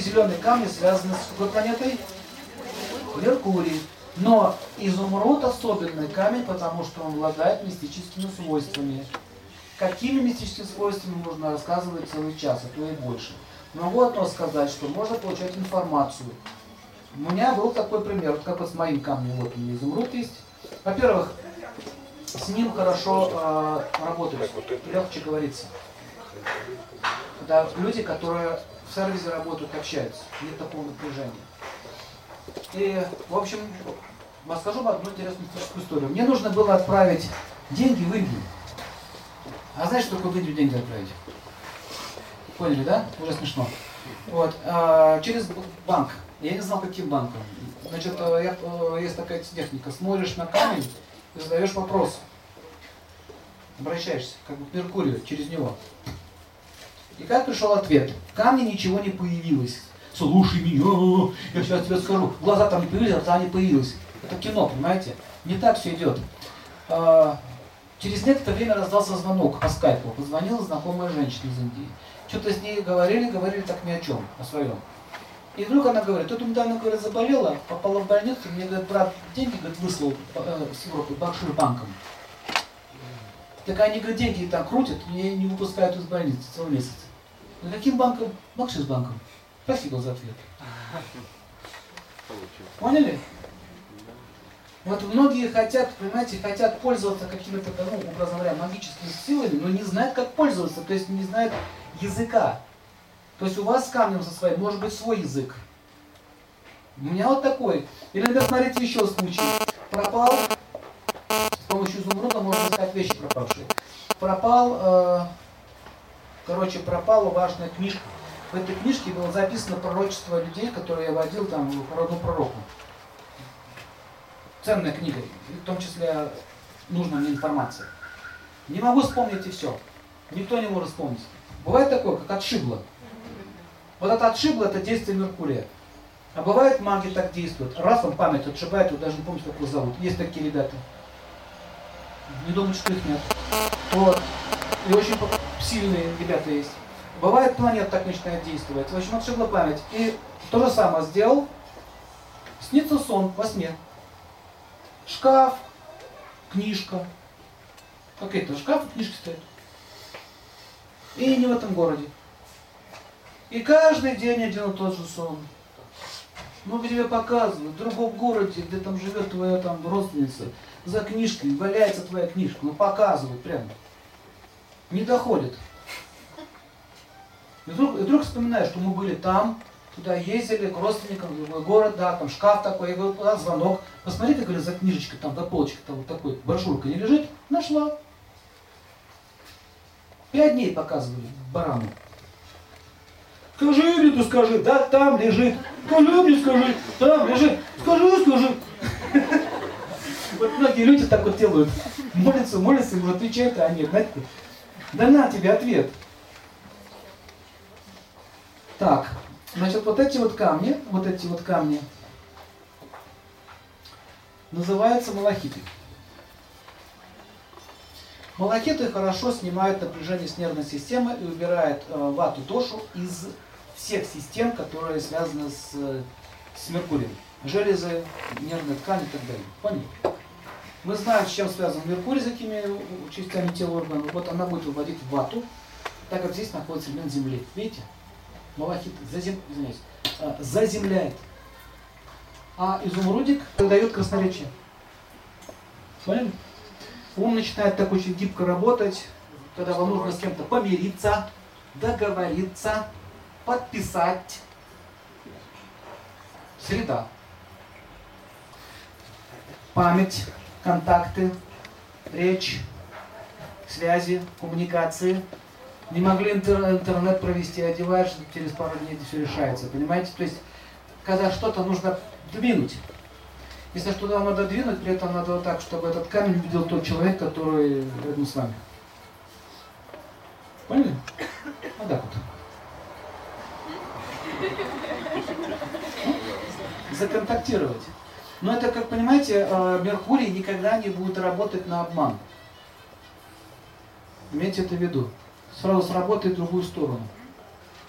все зеленые камни связаны с какой планетой? Меркурий. Но изумруд особенный камень, потому что он обладает мистическими свойствами. Какими мистическими свойствами можно рассказывать целый час, а то и больше. Могу одно сказать, что можно получать информацию. У меня был такой пример, вот как вот с моим камнем, вот у меня изумруд есть. Во-первых, с ним хорошо э, работать, легче говорится. Когда люди, которые в сервисе работают, общаются, нет такого напряжения. И, в общем, расскажу вам одну интересную историю. Мне нужно было отправить деньги в Индию. А знаешь, что такое в Индию деньги отправить? Поняли, да? Уже смешно. Вот. А, через банк. Я не знал, каким банком. Значит, э, я, э, есть такая техника. Смотришь на камень и задаешь вопрос. Обращаешься, как бы к Меркурию, через него. И как пришел ответ? В камне ничего не появилось. Слушай меня, я сейчас тебе скажу. Глаза там не появились, рта не появилась. Это кино, понимаете? Не так все идет. А, через некоторое время раздался звонок по скайпу. Позвонила знакомая женщина из Индии. Что-то с ней говорили, говорили так ни о чем, о своем. И вдруг она говорит, тут недавно, говорит, заболела, попала в больницу, мне, говорит, брат деньги, говорит, выслал э, с Европы, Бакшир банком. Так они, говорит, деньги там крутят, мне не выпускают из больницы целый месяц. Ну каким банком? Бакшир банком. Спасибо за ответ. Поняли? Вот многие хотят, понимаете, хотят пользоваться какими-то, ну, образно говоря, магическими силами, но не знают, как пользоваться, то есть не знают языка. То есть у вас с камнем со своим может быть свой язык. У меня вот такой. Или, например, смотрите еще случай. Пропал, с помощью изумруда можно искать вещи пропавшие. Пропал, э, короче, пропала важная книжка. В этой книжке было записано пророчество людей, которые я водил там по родному пророку. Ценная книга, в том числе нужная мне информация. Не могу вспомнить и все. Никто не может вспомнить. Бывает такое, как отшибло. Вот это отшибло, это действие Меркурия. А бывает маги так действуют. Раз он память отшибает, вы даже не помните, как его зовут. Есть такие ребята. Не думайте, что их нет. Вот. И очень сильные ребята есть. Бывает планета так начинает действовать. В общем, отшибла память. И то же самое сделал. Снится сон во сне. Шкаф, книжка. Какой-то шкаф, книжка стоит. И не в этом городе. И каждый день один и тот же сон. Ну, тебе показывают, в другом городе, где там живет твоя там родственница, за книжкой валяется твоя книжка, ну показывают прямо. Не доходит. И вдруг, и вдруг вспоминаешь, что мы были там, туда ездили к родственникам, в другой город, да, там шкаф такой, я говорю, звонок. Посмотри, как говорят, за книжечкой, там, до полочки, там вот такой, брошюрка не лежит, нашла. Пять дней показывали барану. Скажи мне, скажи, да, там лежит. Скажи мне, скажи, там лежит. Скажи, скажи. Вот многие люди так вот делают. Молятся, молятся, ему отвечают, а нет, знаете, да на тебе ответ. Так, значит, вот эти вот камни, вот эти вот камни, называются малахиты. Малахиты хорошо снимают напряжение с нервной системы и убирают э, вату дошу из всех систем, которые связаны с, с Меркурием. Железы, нервные ткани и так далее. Поняли? Мы знаем, с чем связан Меркурий, с какими частями тела органов. Вот она будет выводить вату, так как здесь находится элемент Земли. Видите? Малахит зазем... Извиняюсь, а, заземляет. А изумрудик дает красноречие. Поняли? Ум начинает так очень гибко работать, когда вам нужно с кем-то помириться, договориться, подписать. Среда. Память, контакты, речь, связи, коммуникации. Не могли интернет провести, одеваешь, через пару дней все решается. Понимаете? То есть, когда что-то нужно двинуть. Если что-то надо двинуть, при этом надо вот так, чтобы этот камень видел тот человек, который рядом с вами. Поняли? Вот так вот. Законтактировать. Но это, как понимаете, э, Меркурий никогда не будет работать на обман. Имейте это в виду. Сразу сработает в другую сторону.